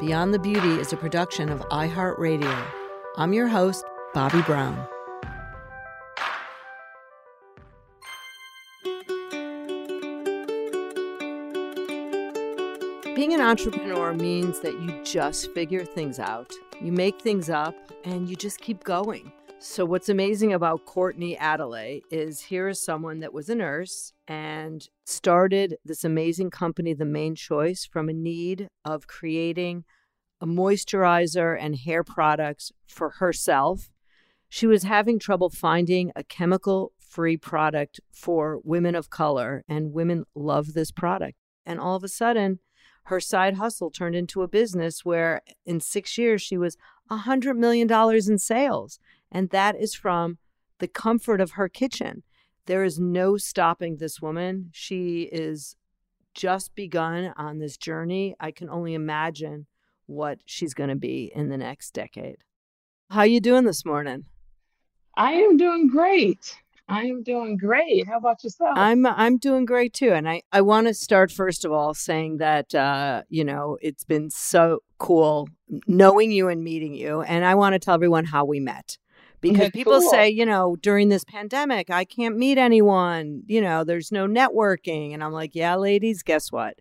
Beyond the Beauty is a production of iHeartRadio. I'm your host, Bobbi Brown. Being an entrepreneur means that you just figure things out. You make things up and you just keep going. So, what's amazing about Courtney Adeleye is here is someone that was a nurse and started this amazing company, The Mane Choice, from a need of creating a moisturizer and hair products for herself. She was having trouble finding a chemical free product for women of color, and women love this product. And all of a sudden, her side hustle turned into a business where in six years she was a $100 million in sales. And that is from the comfort of her kitchen. There is no stopping this woman. She is just begun on this journey. I can only imagine what she's going to be in the next decade. How you doing this morning? I am doing great. I am doing great. How about yourself? I'm I'm doing great too. And I, I want to start first of all saying that uh, you know, it's been so cool knowing you and meeting you. And I want to tell everyone how we met. Because Okay, people cool. say, you know, during this pandemic, I can't meet anyone, you know, there's no networking. And I'm like, yeah, ladies, guess what?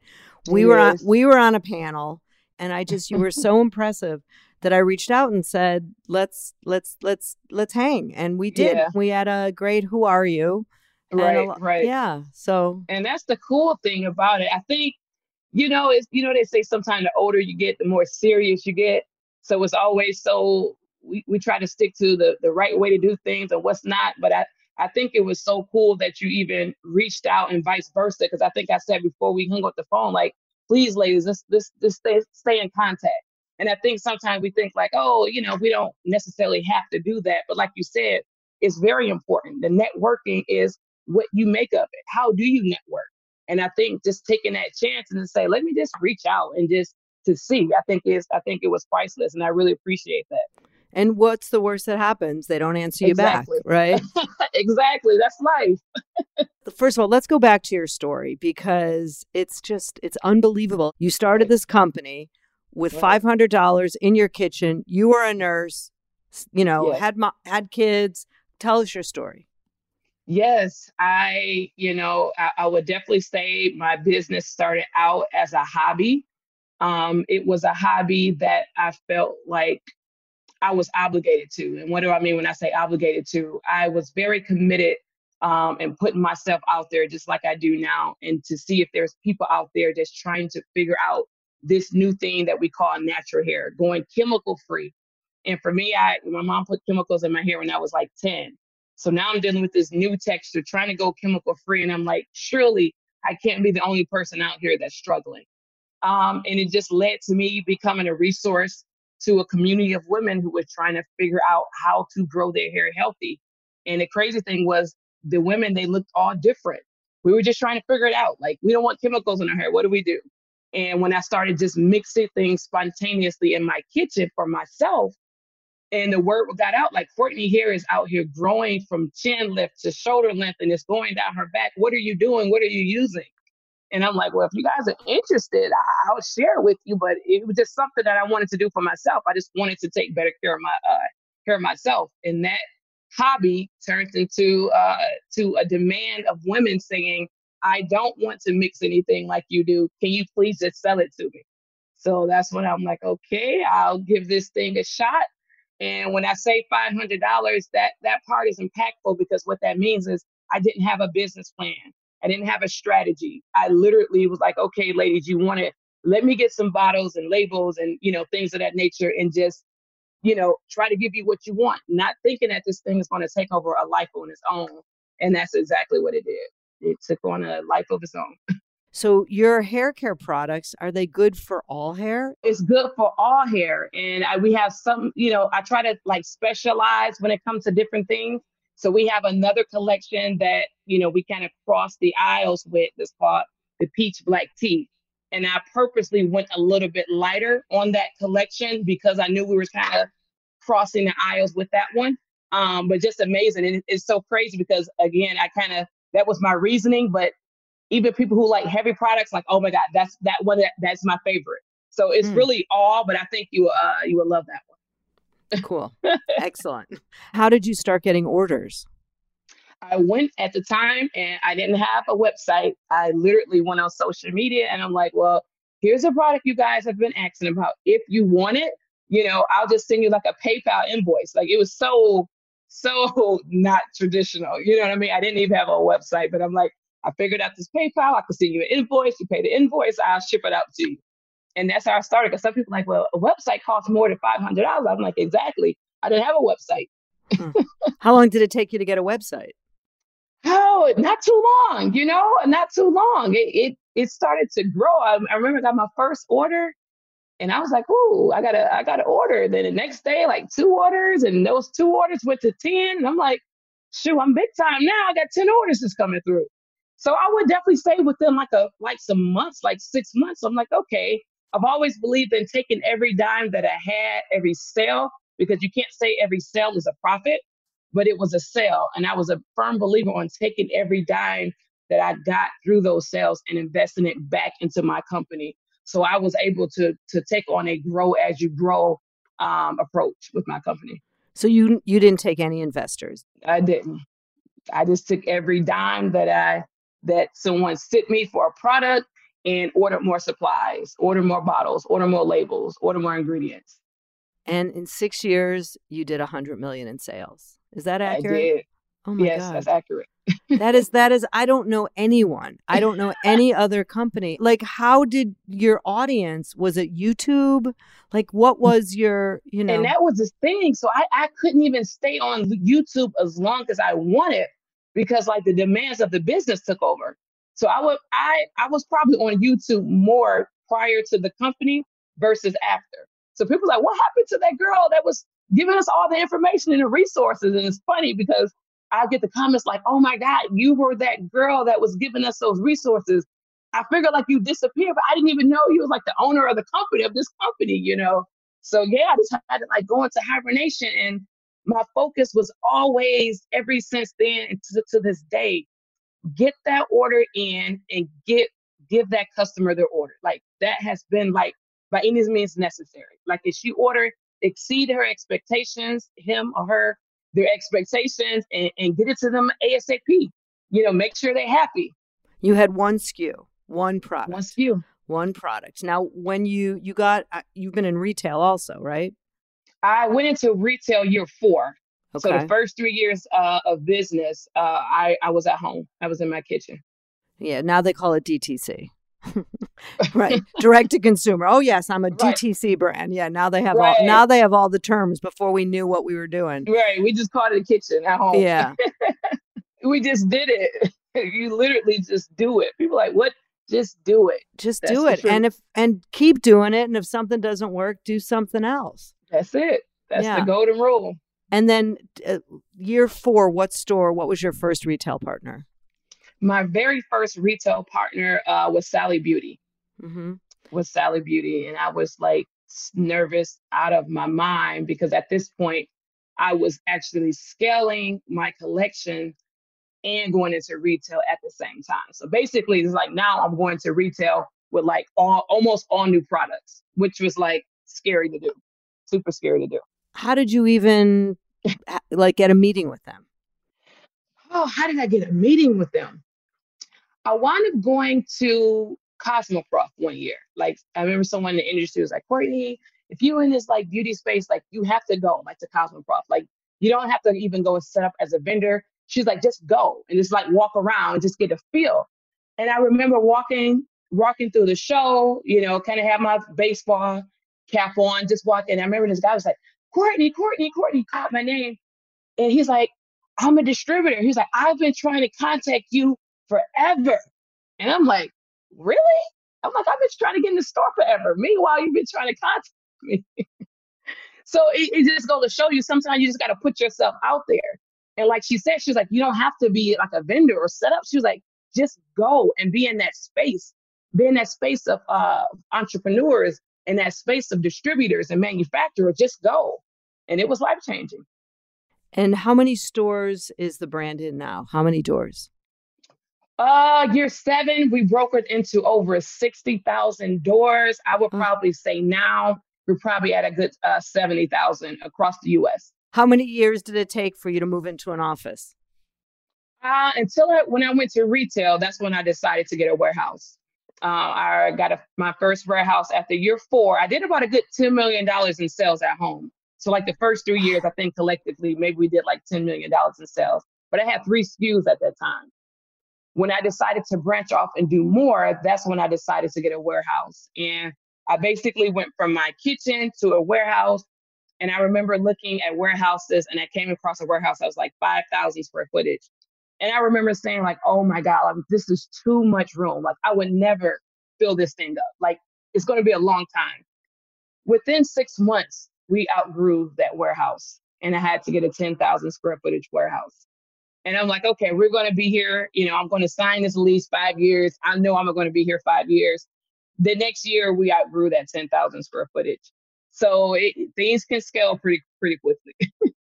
We were on we were on a panel and I just you were so impressive that I reached out and said, "Let's let's let's let's hang." And we did. Yeah. We had a great "Who are you?" and a Right, right. Yeah. So And that's the cool thing about it. I think, you know, it's you know, they say sometimes the older you get, the more serious you get. So it's always so we, we try to stick to the the right way to do things and what's not. But I I think it was so cool that you even reached out and vice versa. Because I think I said before we hung up the phone, like, please, ladies, let's let's, let's stay stay in contact. And I think sometimes we think like, oh, you know, we don't necessarily have to do that. But like you said, it's very important. The networking is what you make of it. How do you network? And I think just taking that chance and to say, let me just reach out and just to see, I think is I think it was priceless, and I really appreciate that. And what's the worst that happens? They don't answer you Exactly. back, right? exactly, that's life. First of all, let's go back to your story because it's just it's unbelievable. You started this company with $500 in your kitchen. You were a nurse, you know, Yes. had mo- had kids. Tell us your story. Yes, I, you know, I, I would definitely say my business started out as a hobby. Um, it was a hobby that I felt like I was obligated to. And what do I mean when I say obligated to? I was very committed um, and putting myself out there just like I do now, and to see if there's people out there that's trying to figure out this new thing that we call natural hair, going chemical free. And for me, I my mom put chemicals in my hair when I was like 10. So now I'm dealing with this new texture, trying to go chemical free. And I'm like, surely I can't be the only person out here that's struggling. Um, and it just led to me becoming a resource to a community of women who were trying to figure out how to grow their hair healthy. And the crazy thing was, the women, they looked all different. We were just trying to figure it out. Like, we don't want chemicals in our hair. What do we do? And when I started just mixing things spontaneously in my kitchen for myself, and the word got out like Courtney hair is out here growing from chin length to shoulder length and it's going down her back. What are you doing? What are you using? And I'm like, well, if you guys are interested, I'll share with you. But it was just something that I wanted to do for myself. I just wanted to take better care of my uh, care of myself, and that hobby turns into uh, to a demand of women saying, I don't want to mix anything like you do. Can you please just sell it to me? So that's when I'm like, okay, I'll give this thing a shot. And when I say $500, that that part is impactful because what that means is I didn't have a business plan. I didn't have a strategy. I literally was like, okay, ladies, you want to let me get some bottles and labels and you know things of that nature and just you know try to give you what you want, not thinking that this thing is going to take over a life on its own. And that's exactly what it did. It took on a life of its own. So your hair care products are they good for all hair? It's good for all hair, and I, we have some. You know, I try to like specialize when it comes to different things. So we have another collection that you know we kind of cross the aisles with. That's called the peach black tea, and I purposely went a little bit lighter on that collection because I knew we were kind of crossing the aisles with that one. Um, but just amazing, and it's so crazy because again, I kind of that was my reasoning, but even people who like heavy products, like, oh my God, that's that one that, that's my favorite. So it's mm. really all, but I think you uh you will love that. Cool. Excellent. How did you start getting orders? I went at the time and I didn't have a website. I literally went on social media and I'm like, well, here's a product you guys have been asking about. If you want it, you know, I'll just send you like a PayPal invoice. Like it was so, so not traditional. You know what I mean? I didn't even have a website, but I'm like, I figured out this PayPal. I could send you an invoice. You pay the invoice. I'll ship it out to you. And that's how I started. Because some people are like, well, a website costs more than five hundred dollars. I'm like, exactly. I didn't have a website. hmm. How long did it take you to get a website? Oh, not too long. You know, not too long. It it it started to grow. I, I remember I got my first order, and I was like, "Ooh, I got a I got an order." Then the next day, like two orders, and those two orders went to ten. And I'm like, "Shoot, I'm big time now. I got ten orders that's coming through." So I would definitely say within like a like some months, like six months, I'm like, okay, I've always believed in taking every dime that I had, every sale, because you can't say every sale is a profit, but it was a sale. And I was a firm believer on taking every dime that I got through those sales and investing it back into my company. So I was able to to take on a grow as you grow um, approach with my company. So you you didn't take any investors? I didn't. I just took every dime that I that someone sent me for a product and order more supplies, order more bottles, order more labels, order more ingredients. And in six years, you did a hundred million in sales. Is that accurate? I did. Oh my yes, God. that's accurate. that is that is I don't know anyone. I don't know any other company. Like how did your audience was it YouTube? Like what mm. was your, you know And that was the thing. So I, I couldn't even stay on YouTube as long as I wanted because like the demands of the business took over. So I would I I was probably on YouTube more prior to the company versus after. So people like, what happened to that girl that was giving us all the information and the resources? And it's funny because I get the comments like, oh my God, you were that girl that was giving us those resources. I figured like you disappeared, but I didn't even know you was like the owner of the company of this company, you know. So yeah, I just had to like go into hibernation and my focus was always every since then to, to this day get that order in and get give that customer their order. Like that has been like by any means necessary. Like if she order exceed her expectations him or her their expectations and, and get it to them asap you know make sure they're happy. You had one sku one product. One sku. One product. Now when you you got uh, you've been in retail also right? I went into retail year four. Okay. So the first three years uh, of business, uh, I I was at home. I was in my kitchen. Yeah. Now they call it DTC. right direct to consumer oh yes i'm a right. dtc brand yeah now they have right. all now they have all the terms before we knew what we were doing right we just called it a kitchen at home yeah we just did it you literally just do it people like what just do it just That's do it and if and keep doing it and if something doesn't work do something else that's it. That's yeah. the golden rule. And then uh, year four, what store? What was your first retail partner? My very first retail partner uh, was Sally Beauty. Mm-hmm. Was Sally Beauty, and I was like nervous out of my mind because at this point I was actually scaling my collection and going into retail at the same time. So basically, it's like now I'm going to retail with like all almost all new products, which was like scary to do, super scary to do. How did you even like get a meeting with them? Oh, how did I get a meeting with them? I wound up going to Cosmoprof one year. Like I remember someone in the industry was like, Courtney, if you in this like beauty space, like you have to go like to Cosmoprof. Like you don't have to even go and set up as a vendor. She's like, just go and just like walk around and just get a feel. And I remember walking, walking through the show, you know, kind of have my baseball cap on, just walking. I remember this guy was like, Courtney, Courtney, Courtney called my name. And he's like, I'm a distributor. He's like, I've been trying to contact you forever. And I'm like, really? I'm like, I've been trying to get in the store forever. Meanwhile, you've been trying to contact me. so it, it just goes to show you sometimes you just got to put yourself out there. And like she said, she was like, you don't have to be like a vendor or set up. She was like, just go and be in that space, be in that space of uh, entrepreneurs and that space of distributors and manufacturers. Just go. And it was life changing. And how many stores is the brand in now? How many doors? Uh, year seven, we brokered into over 60,000 doors. I would mm. probably say now we're probably at a good uh, 70,000 across the US. How many years did it take for you to move into an office? Uh, until I, when I went to retail, that's when I decided to get a warehouse. Uh, I got a, my first warehouse after year four. I did about a good $10 million in sales at home. So, like the first three years, I think collectively, maybe we did like $10 million in sales. But I had three SKUs at that time when I decided to branch off and do more, that's when I decided to get a warehouse. And I basically went from my kitchen to a warehouse. And I remember looking at warehouses and I came across a warehouse that was like 5,000 square footage. And I remember saying, like, oh my God, like, this is too much room. Like, I would never fill this thing up. Like, it's to be a long time. Within six months, we outgrew that warehouse and I had to get a 10,000 square footage warehouse. And I'm like, okay, we're going to be here. You know, I'm going to sign this lease five years. I know I'm going to be here five years. The next year, we outgrew that 10,000 square footage. So it, things can scale pretty pretty quickly.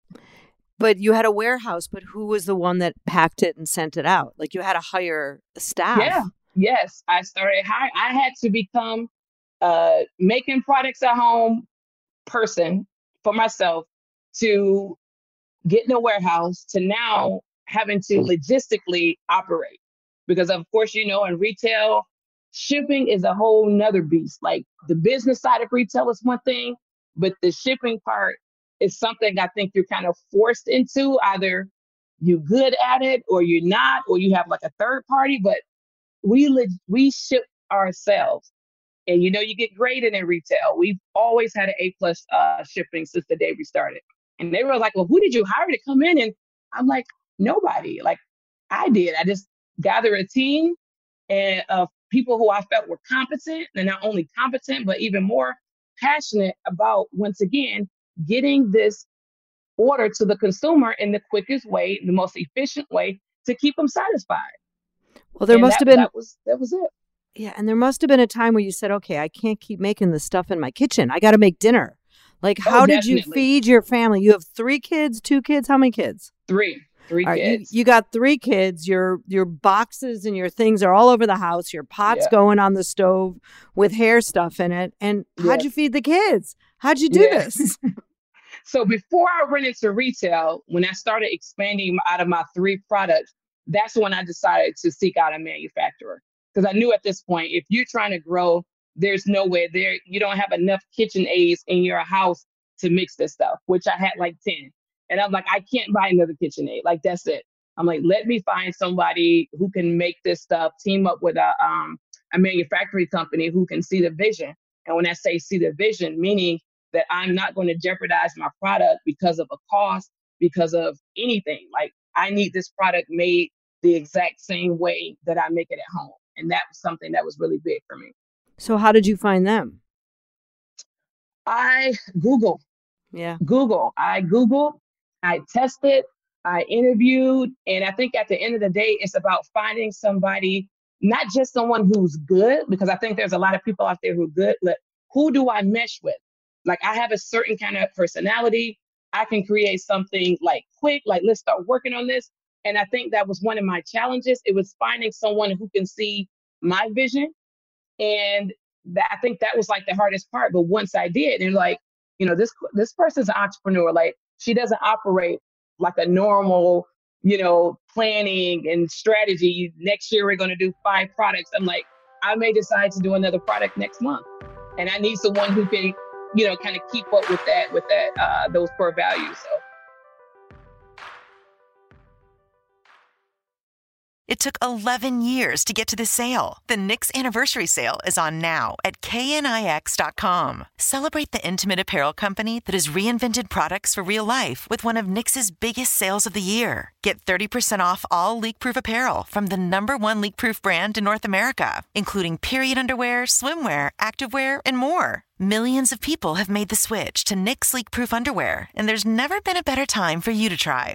but you had a warehouse, but who was the one that packed it and sent it out? Like you had to hire staff. Yeah. Yes, I started. hiring I had to become a making products at home person for myself to get in a warehouse to now having to logistically operate. Because of course, you know, in retail, shipping is a whole nother beast. Like the business side of retail is one thing, but the shipping part is something I think you're kind of forced into. Either you're good at it or you're not, or you have like a third party, but we we ship ourselves. And you know, you get graded in retail. We've always had an A plus uh, shipping since the day we started. And they were like, "Well, who did you hire to come in?" And I'm like, Nobody. Like I did. I just gathered a team and of people who I felt were competent and not only competent, but even more passionate about, once again, getting this order to the consumer in the quickest way, the most efficient way to keep them satisfied. Well, there and must that, have been that was that was it. Yeah, and there must have been a time where you said, "Okay, I can't keep making this stuff in my kitchen. I got to make dinner." Like, oh, how did you feed your family? You have three kids, two kids. How many kids? Three. Three right, kids. You, you, got three kids. Your your boxes and your things are all over the house. Your pot's yeah. going on the stove with hair stuff in it. And how'd you feed the kids? How'd you do this? so before I went into retail, when I started expanding out of my three products, that's when I decided to seek out a manufacturer. Because I knew at this point, if you're trying to grow, there's no way there you don't have enough KitchenAids in your house to mix this stuff, which I had like 10. And I'm like, I can't buy another KitchenAid. Like that's it. I'm like, let me find somebody who can make this stuff, team up with a um a manufacturing company who can see the vision. And when I say see the vision, meaning that I'm not going to jeopardize my product because of a cost, because of anything. Like I need this product made the exact same way that I make it at home. And that was something that was really big for me. So how did you find them? I Google. Yeah. Google. I Google I tested, I interviewed, and I think at the end of the day, it's about finding somebody, not just someone who's good, because I think there's a lot of people out there who are good, but who do I mesh with? Like I have a certain kind of personality. I can create something like quick, like let's start working on this. And I think that was one of my challenges. It was finding someone who can see my vision. And that I think that was like the hardest part. But once I did, and like, you know, this this person's an entrepreneur. Like she doesn't operate like a normal, you know, planning and strategy. Next year we're gonna do five products. I'm like, I may decide to do another product next month. And I need someone who can, you know, kind of keep up with that, with that, uh, those core values. So It took 11 years to get to this sale. The Knix anniversary sale is on now at knix.com. Celebrate the intimate apparel company that has reinvented products for real life with one of Knix's biggest sales of the year. Get 30% off all leak-proof apparel from the number one leak-proof brand in North America, including period underwear, swimwear, activewear, and more. Millions of people have made the switch to Knix leak proof underwear, and there's never been a better time for you to try.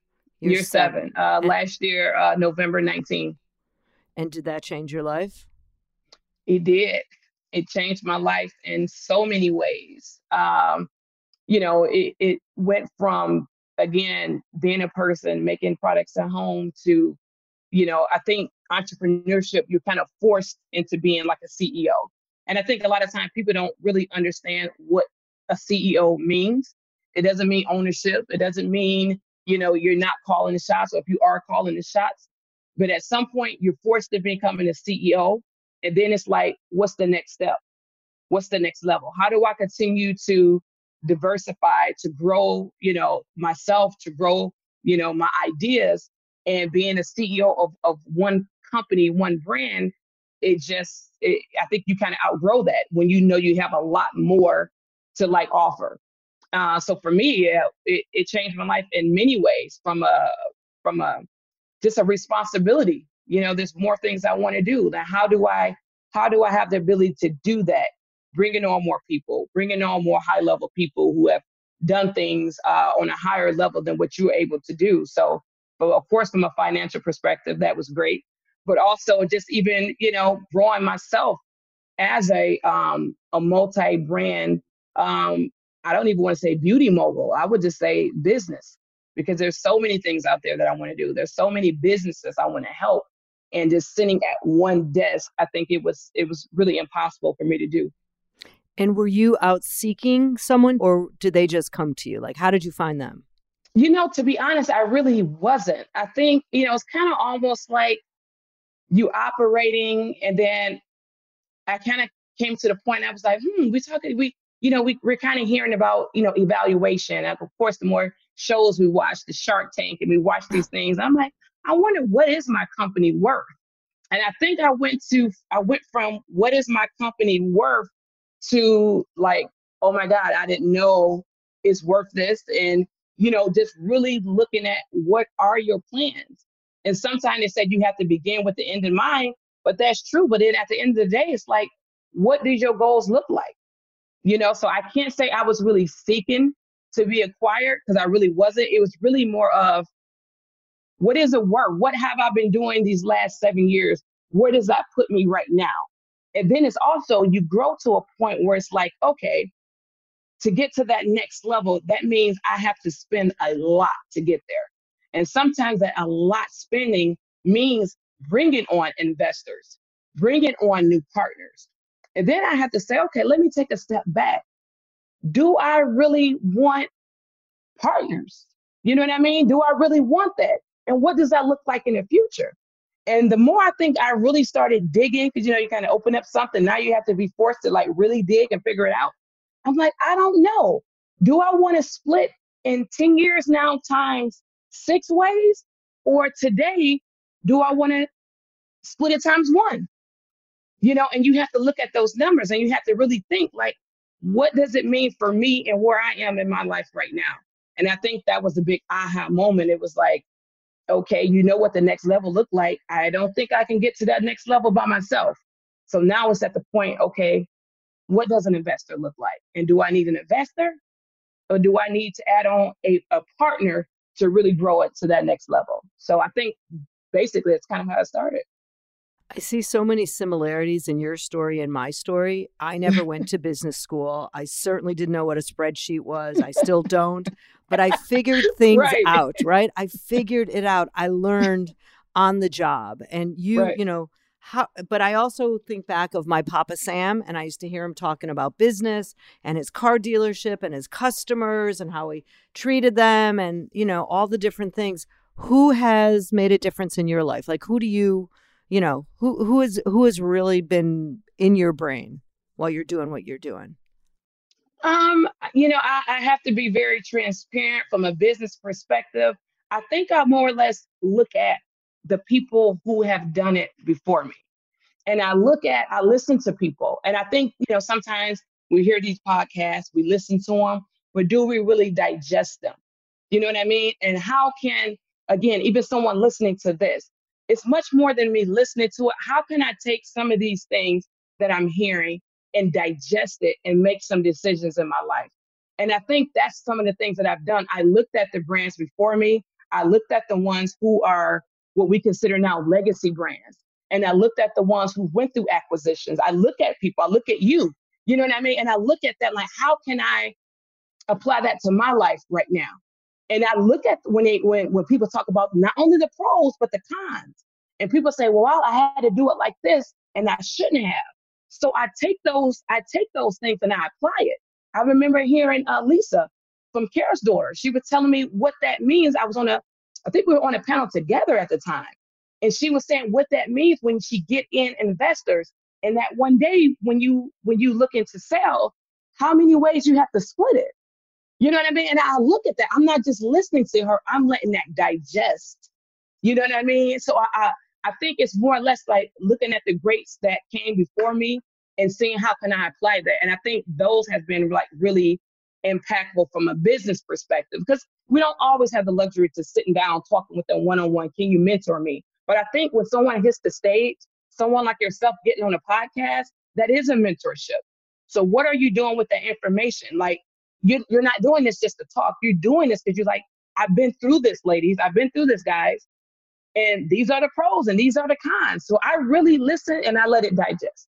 Year Year, seven. Uh, And- last year, uh, November 19. And did that change your life? It did. It changed my life in so many ways. Um, you know, it, it went from, again, being a person making products at home to, you know, I think entrepreneurship, you're kind of forced into being like a CEO. And I think a lot of times people don't really understand what a CEO means. It doesn't mean ownership. It doesn't mean, you know, you're not calling the shots, or if you are calling the shots. But at some point, you're forced to becoming a CEO. And then it's like, what's the next step? What's the next level? How do I continue to diversify, to grow, you know, myself, to grow, you know, my ideas and being a CEO of, of one company, one brand, it just, it, I think you kind of outgrow that when you know you have a lot more to like offer. Uh, so for me, it, it changed my life in many ways from a, from a, just a responsibility. You know, there's more things I want to do. Now, how do I, how do I have the ability to do that? Bringing on more people, bringing on more high level people who have done things uh, on a higher level than what you were able to do. So, but of course, from a financial perspective, that was great. But also just even, you know, growing myself as a um, a multi-brand. Um, I don't even want to say beauty mogul. I would just say business because there's so many things out there that I want to do. There's so many businesses I want to help, and just sitting at one desk, I think it was it was really impossible for me to do. And were you out seeking someone or did they just come to you? Like, how did you find them? You know, to be honest, I really wasn't. I think, you know, it's kind of almost like you operating and then I kind of came to the point I was like, hmm, we're talking, we, you know, we, we're kind of hearing about, you know, evaluation. Of course, the more shows we watch, the Shark Tank, and we watch these things, I'm like, I wonder what is my company worth? And I think I went to, I went from what is my company worth to like, oh my God, I didn't know it's worth this. And, you know, just really looking at what are your plans. And sometimes they said you have to begin with the end in mind, but that's true. But then at the end of the day, it's like, what do your goals look like? You know, so I can't say I was really seeking to be acquired because I really wasn't. It was really more of what is it worth? What have I been doing these last seven years? Where does that put me right now? And then it's also you grow to a point where it's like, okay, to get to that next level, that means I have to spend a lot to get there. And sometimes that a lot spending means bringing on investors, bringing on new partners. And then I have to say, okay, let me take a step back. Do I really want partners? You know what I mean? Do I really want that? And what does that look like in the future? And the more I think I really started digging, because you know, you kind of open up something, now you have to be forced to like really dig and figure it out. I'm like, I don't know. Do I want to split in 10 years now times six ways? Or today, do I want to split it times one? You know, and you have to look at those numbers and you have to really think like, what does it mean for me and where I am in my life right now? And I think that was a big aha moment. It was like, okay, you know what the next level looked like. I don't think I can get to that next level by myself. So now it's at the point, okay, what does an investor look like? And do I need an investor or do I need to add on a, a partner to really grow it to that next level? So I think basically it's kind of how it started. I see so many similarities in your story and my story. I never went to business school. I certainly didn't know what a spreadsheet was. I still don't, but I figured things right. out, right? I figured it out. I learned on the job. And you, right. you know, how but I also think back of my Papa Sam and I used to hear him talking about business and his car dealership and his customers and how he treated them and you know all the different things. Who has made a difference in your life? Like who do you, you know, who who is who has really been in your brain while you're doing what you're doing? Um, you know, I, I have to be very transparent from a business perspective. I think I more or less look at the people who have done it before me. And I look at, I listen to people. And I think, you know, sometimes we hear these podcasts, we listen to them, but do we really digest them? You know what I mean? And how can, again, even someone listening to this, it's much more than me listening to it. How can I take some of these things that I'm hearing and digest it and make some decisions in my life? And I think that's some of the things that I've done. I looked at the brands before me. I looked at the ones who are what we consider now legacy brands. And I looked at the ones who went through acquisitions. I look at people, I look at you, you know what I mean? And I look at that like, how can I apply that to my life right now? And I look at when they when when people talk about not only the pros but the cons, and people say, "Well, I had to do it like this, and I shouldn't have." So I take those I take those things and I apply it. I remember hearing uh, Lisa from Carol's Daughter. She was telling me what that means. I was on a I think we were on a panel together at the time. And she was saying what that means when she get in investors. And that one day when you when you look into sell, how many ways you have to split it. You know what I mean? And I look at that. I'm not just listening to her, I'm letting that digest. You know what I mean? So I, I, I think it's more or less like looking at the greats that came before me and seeing how can I apply that. And I think those have been like really impactful from a business perspective because we don't always have the luxury to sitting down talking with them one on one. Can you mentor me? But I think when someone hits the stage, someone like yourself getting on a podcast, that is a mentorship. So what are you doing with that information? Like you, you're not doing this just to talk. You're doing this because you're like, I've been through this, ladies. I've been through this, guys. And these are the pros and these are the cons. So I really listen and I let it digest.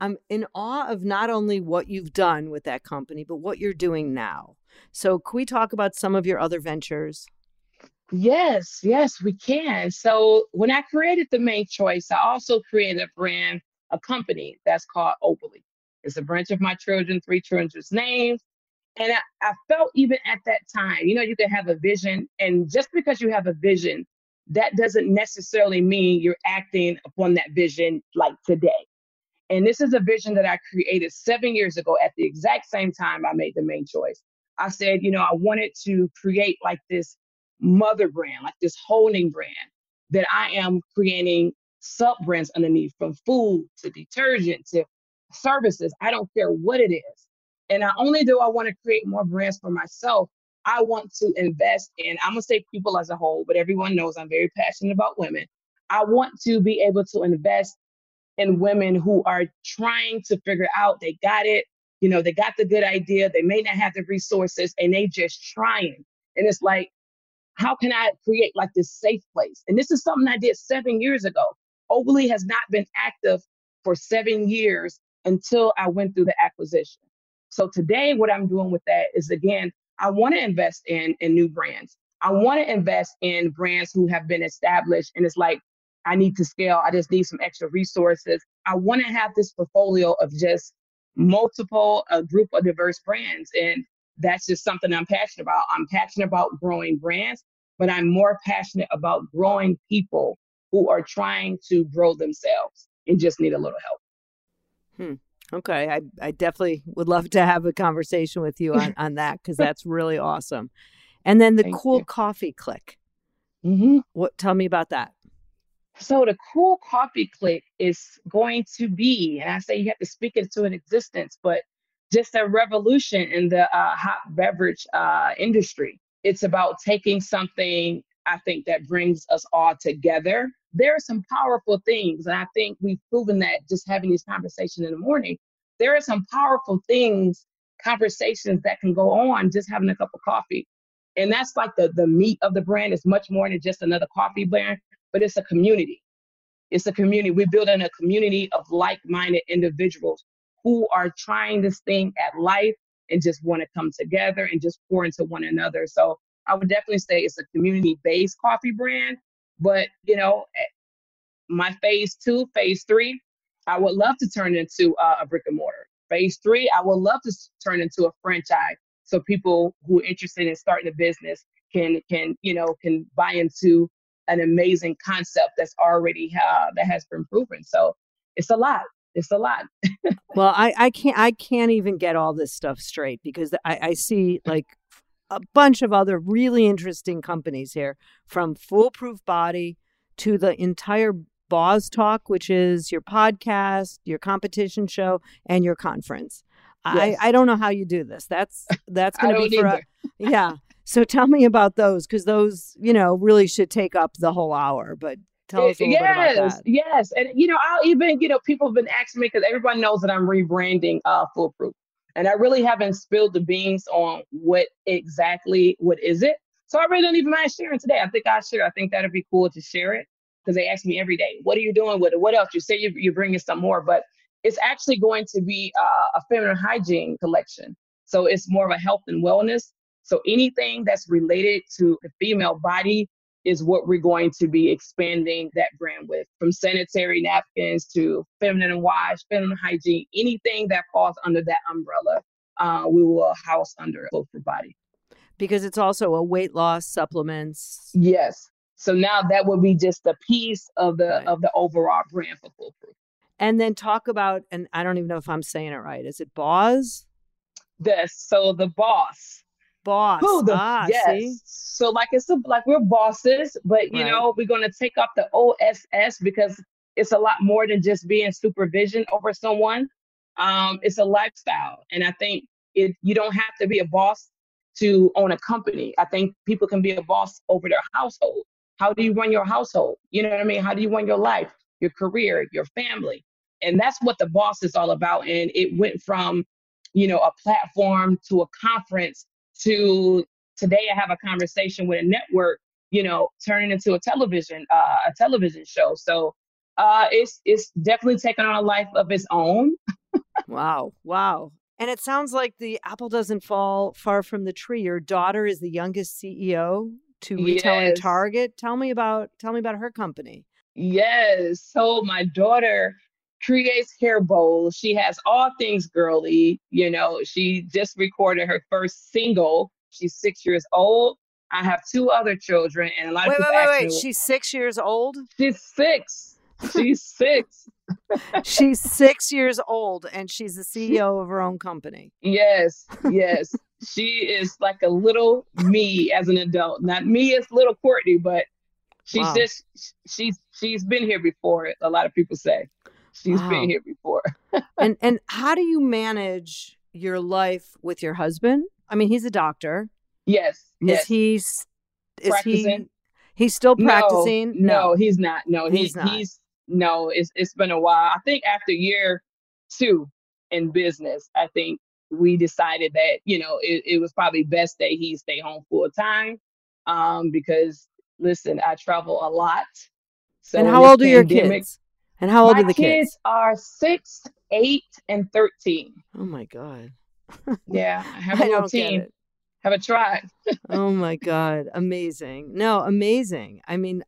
I'm in awe of not only what you've done with that company, but what you're doing now. So, can we talk about some of your other ventures? Yes, yes, we can. So, when I created the Mane Choice, I also created a brand, a company that's called Opally. It's a branch of my children, three children's names. And I, I felt even at that time, you know, you can have a vision, and just because you have a vision, that doesn't necessarily mean you're acting upon that vision like today. And this is a vision that I created seven years ago at the exact same time I made the Mane Choice. I said, you know, I wanted to create like this mother brand, like this holding brand that I am creating sub brands underneath from food to detergent to services. I don't care what it is. And not only do I want to create more brands for myself, I want to invest in, I'm going to say people as a whole, but everyone knows I'm very passionate about women. I want to be able to invest in women who are trying to figure out they got it, you know, they got the good idea, they may not have the resources, and they just trying. And it's like, how can I create like this safe place? And this is something I did seven years ago. Oberly has not been active for seven years until I went through the acquisition. So today, what I'm doing with that is again, I want to invest in in new brands. I want to invest in brands who have been established, and it's like I need to scale. I just need some extra resources. I want to have this portfolio of just multiple, a group of diverse brands, and that's just something I'm passionate about. I'm passionate about growing brands, but I'm more passionate about growing people who are trying to grow themselves and just need a little help. Hmm. Okay, I, I definitely would love to have a conversation with you on, on that because that's really awesome. And then the Thank cool you. coffee click. Mm-hmm. What? Tell me about that. So the cool coffee click is going to be, and I say you have to speak it to an existence, but just a revolution in the uh, hot beverage uh, industry. It's about taking something I think that brings us all together. There are some powerful things, and I think we've proven that just having these conversations in the morning. There are some powerful things, conversations that can go on just having a cup of coffee. And that's like the the meat of the brand is much more than just another coffee brand, but it's a community. It's a community. We're building a community of like-minded individuals who are trying this thing at life and just want to come together and just pour into one another. So I would definitely say it's a community-based coffee brand. But you know, eh, my phase two, phase three, I would love to turn into uh, a brick and mortar. Phase three, I would love to turn into a franchise, so people who are interested in starting a business can can you know can buy into an amazing concept that's already uh, that has been proven. So it's a lot. It's a lot. Well, I, I can't I can't even get all this stuff straight because I, I see like a bunch of other really interesting companies here, from Foolproof Body to the entire Boz Talk, which is your podcast, your competition show, and your conference. Yes. I, I don't know how you do this. That's that's going to be for either. yeah. So tell me about those because those you know really should take up the whole hour. But tell us a little yes, bit about that. yes, and you know, I'll even you know, people have been asking me because everyone knows that I'm rebranding uh, Foolproof, and I really haven't spilled the beans on what exactly what is it. So I really don't even mind sharing today. I think I share. I think that'd be cool to share it because they ask me every day, "What are you doing with it? What else?" You say you, you're bringing some more, but it's actually going to be uh, a feminine hygiene collection. So it's more of a health and wellness. So anything that's related to the female body is what we're going to be expanding that brand with from sanitary napkins to feminine wash, feminine hygiene, anything that falls under that umbrella, uh, we will house under both for body. Because it's also a weight loss supplements. Yes. So now that would be just a piece of the Right. of the overall brand for Foolproof. And then talk about, and I don't even know if I'm saying it right. Is it Boz? This so the boss. Boss. Who the ah, yes. see? So like it's a, like we're bosses, but you Right. know we're gonna take up the OSS because it's a lot more than just being supervision over someone. Um, it's a lifestyle, and I think it you don't have to be a boss to own a company. I think people can be a boss over their household. How do you run your household? You know what I mean? How do you run your life, your career, your family? And that's what the boss is all about. And it went from, you know, a platform to a conference to today I have a conversation with a network, you know, turning into a television, uh, a television show. So uh, it's it's definitely taken on a life of its own. Wow. Wow. And it sounds like the apple doesn't fall far from the tree. Your daughter is the youngest CEO to retail and Target. Tell me about tell me about her company. Yes. So my daughter creates hair bowls. She has all things girly. You know, she just recorded her first single. She's six years old. I have two other children, and a lot Wait, of people wait, ask wait. me, She's six years old. she's six. She's six. she's six years old and she's the CEO of her own company. Yes, yes. she is like a little me as an adult. Not me as little Courtney, but she's wow. just she's she's been here before. A lot of people say she's wow. been here before. and and how do you manage your life with your husband? I mean, he's a doctor. Yes. Is yes. he is he he's still practicing? No, no, he's not. No, he's he's, not. he's no, it's it's been a while. I think after year two in business, I think we decided that you know it, it was probably best that he stay home full time um, because listen, I travel a lot. So and how old are your kids? And how old are the kids? The kids? Are six, eight, and thirteen. Oh my god. yeah, I have a little team. Have a try. oh my god, amazing! No, amazing. I mean,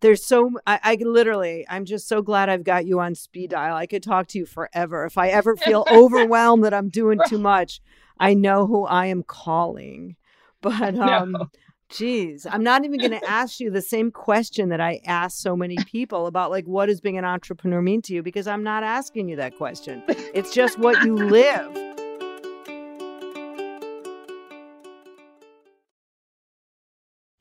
there's so I, I literally i'm just so glad i've got you on speed dial i could talk to you forever if i ever feel overwhelmed that i'm doing too much i know who i am calling but um no. Geez i'm not even going to ask you the same question that i ask so many people about like what does being an entrepreneur mean to you? Because i'm not asking you that question. It's just what you live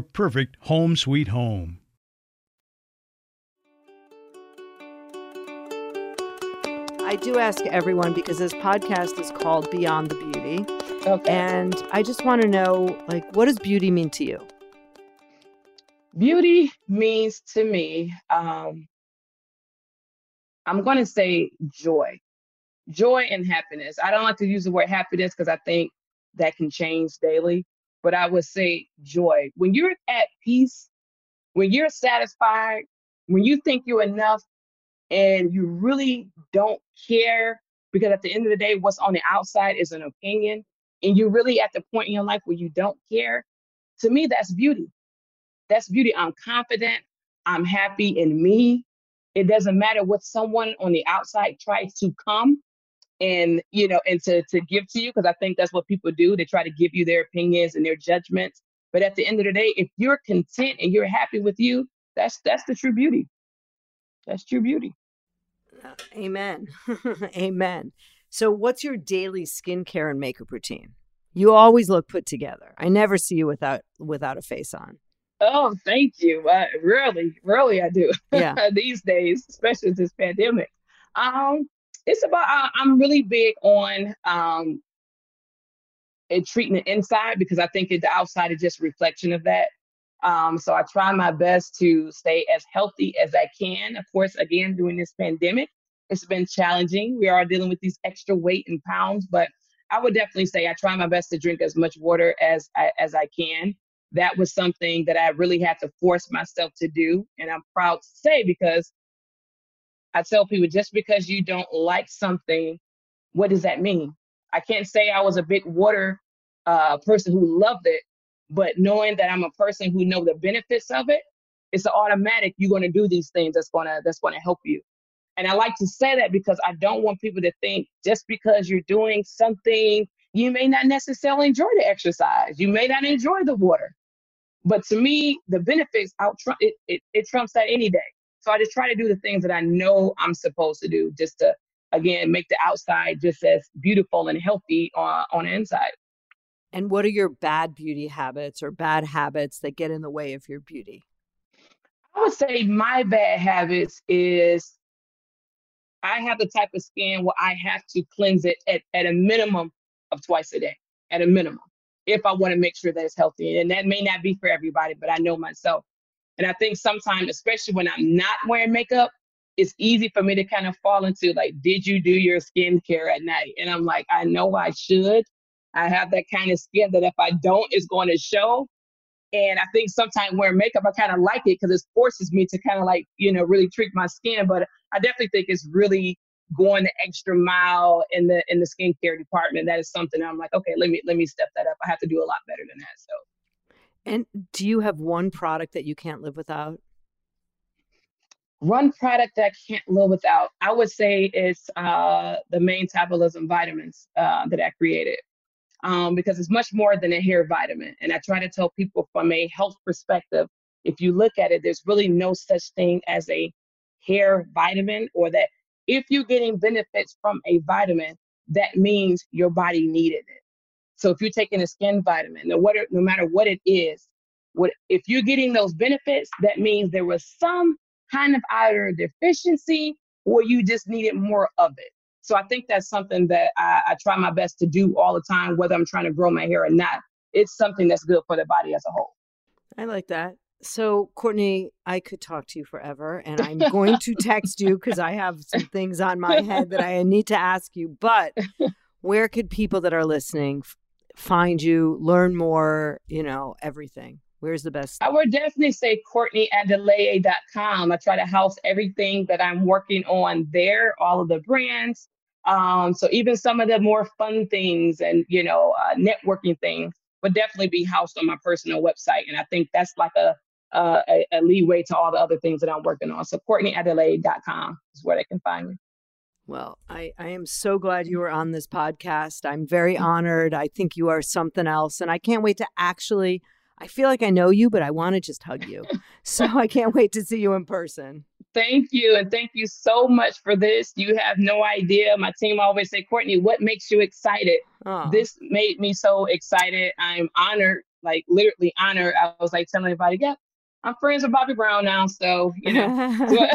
perfect home sweet home. I do ask everyone because this podcast is called Beyond the Beauty. Okay. And I just want to know like what does beauty mean to you? Beauty means to me um I'm going to say joy. Joy and happiness. I don't like to use the word happiness because I think that can change daily but I would say joy. When you're at peace, when you're satisfied, when you think you're enough and you really don't care, because at the end of the day, what's on the outside is an opinion, and you're really at the point in your life where you don't care, to me, that's beauty. That's beauty. I'm confident. I'm happy in me. It doesn't matter what someone on the outside tries to come and you know and to to give to you because i think that's what people do they try to give you their opinions and their judgments. But at the end of the day if you're content and you're happy with you that's that's the true beauty. That's true beauty. Uh, amen. Amen. So what's your daily skincare and makeup routine? You always look put together. I never see you without without a face on. Oh thank you. Uh, really really i do. Yeah. These days especially this pandemic. Um it's about I, am really big on um and treating the inside because I think the outside is just reflection of that. Um, so I try my best to stay as healthy as I can. Of course, again, during this pandemic, it's been challenging. We are dealing with these extra weight and pounds, but I would definitely say I try my best to drink as much water as I, as I can. That was something that I really had to force myself to do, and I'm proud to say because I tell people just because you don't like something, what does that mean? I can't say I was a big water uh, person who loved it, but knowing that I'm a person who know the benefits of it, it's an automatic. You're going to do these things that's gonna that's going to help you. And I like to say that because I don't want people to think just because you're doing something, you may not necessarily enjoy the exercise. You may not enjoy the water. But to me, the benefits out it, it, it trumps that any day. So I just try to do the things that I know I'm supposed to do just to again make the outside just as beautiful and healthy on, on the inside. And what are your bad beauty habits or bad habits that get in the way of your beauty? I would say my bad habits is I have the type of skin where I have to cleanse it at, at a minimum of twice a day, at a minimum, if I want to make sure that it's healthy. And that may not be for everybody, but I know myself. And I think sometimes, especially when I'm not wearing makeup, it's easy for me to kind of fall into like, did you do your skincare at night? And I'm like, I know I should. I have that kind of skin that if I don't, it's going to show. And I think sometimes wearing makeup, I kind of like it because it forces me to kind of like, you know, really treat my skin. But I definitely think it's really going the extra mile in the in the skincare department. That is something I'm like, okay, let me let me step that up. I have to do a lot better than that. So and do you have one product that you can't live without? One product that I can't live without, I would say, is uh, the main Metabolism vitamins uh, that I created. Um, because it's much more than a hair vitamin. And I try to tell people from a health perspective, if you look at it, there's really no such thing as a hair vitamin, or that if you're getting benefits from a vitamin, that means your body needed it. So if you're taking a skin vitamin, no, what, no matter what it is, what if you're getting those benefits, that means there was some kind of either deficiency or you just needed more of it. So I think that's something that I, I try my best to do all the time, whether I'm trying to grow my hair or not. It's something that's good for the body as a whole. I like that. So, Courtney, I could talk to you forever, and I'm going to text you because I have some things on my head that I need to ask you. But where could people that are listening find you, learn more, you know, everything? Where's the best? I would definitely say CourtneyAdeleye.com. I try to house everything that I'm working on there, all of the brands. Um, so even some of the more fun things and, you know, uh, networking things would definitely be housed on my personal website. And I think that's like a, uh, a, a leeway to all the other things that I'm working on. So CourtneyAdeleye.com is where they can find me. Well, I, I am so glad you were on this podcast. I'm very mm. honored. I think you are something else. And I can't wait to actually, I feel like I know you, but I want to just hug you. so I can't wait to see you in person. Thank you. And thank you so much for this. You have no idea. My team always say, Courtney, what makes you excited? Oh. This made me so excited. I'm honored, like literally honored. I was like telling everybody, yeah, I'm friends with Bobbi Brown now. So, you know.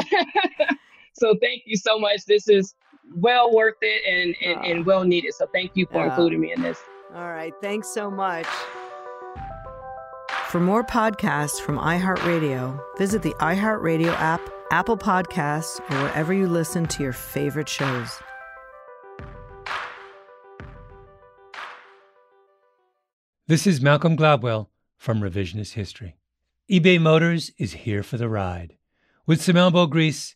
so thank you so much. This is well worth it and, and, and well needed. So thank you for including me in this. All right. Thanks so much. For more podcasts from iHeartRadio, visit the iHeartRadio app, Apple Podcasts, or wherever you listen to your favorite shows. This is Malcolm Gladwell from Revisionist History. eBay Motors is here for the ride. With some elbow grease,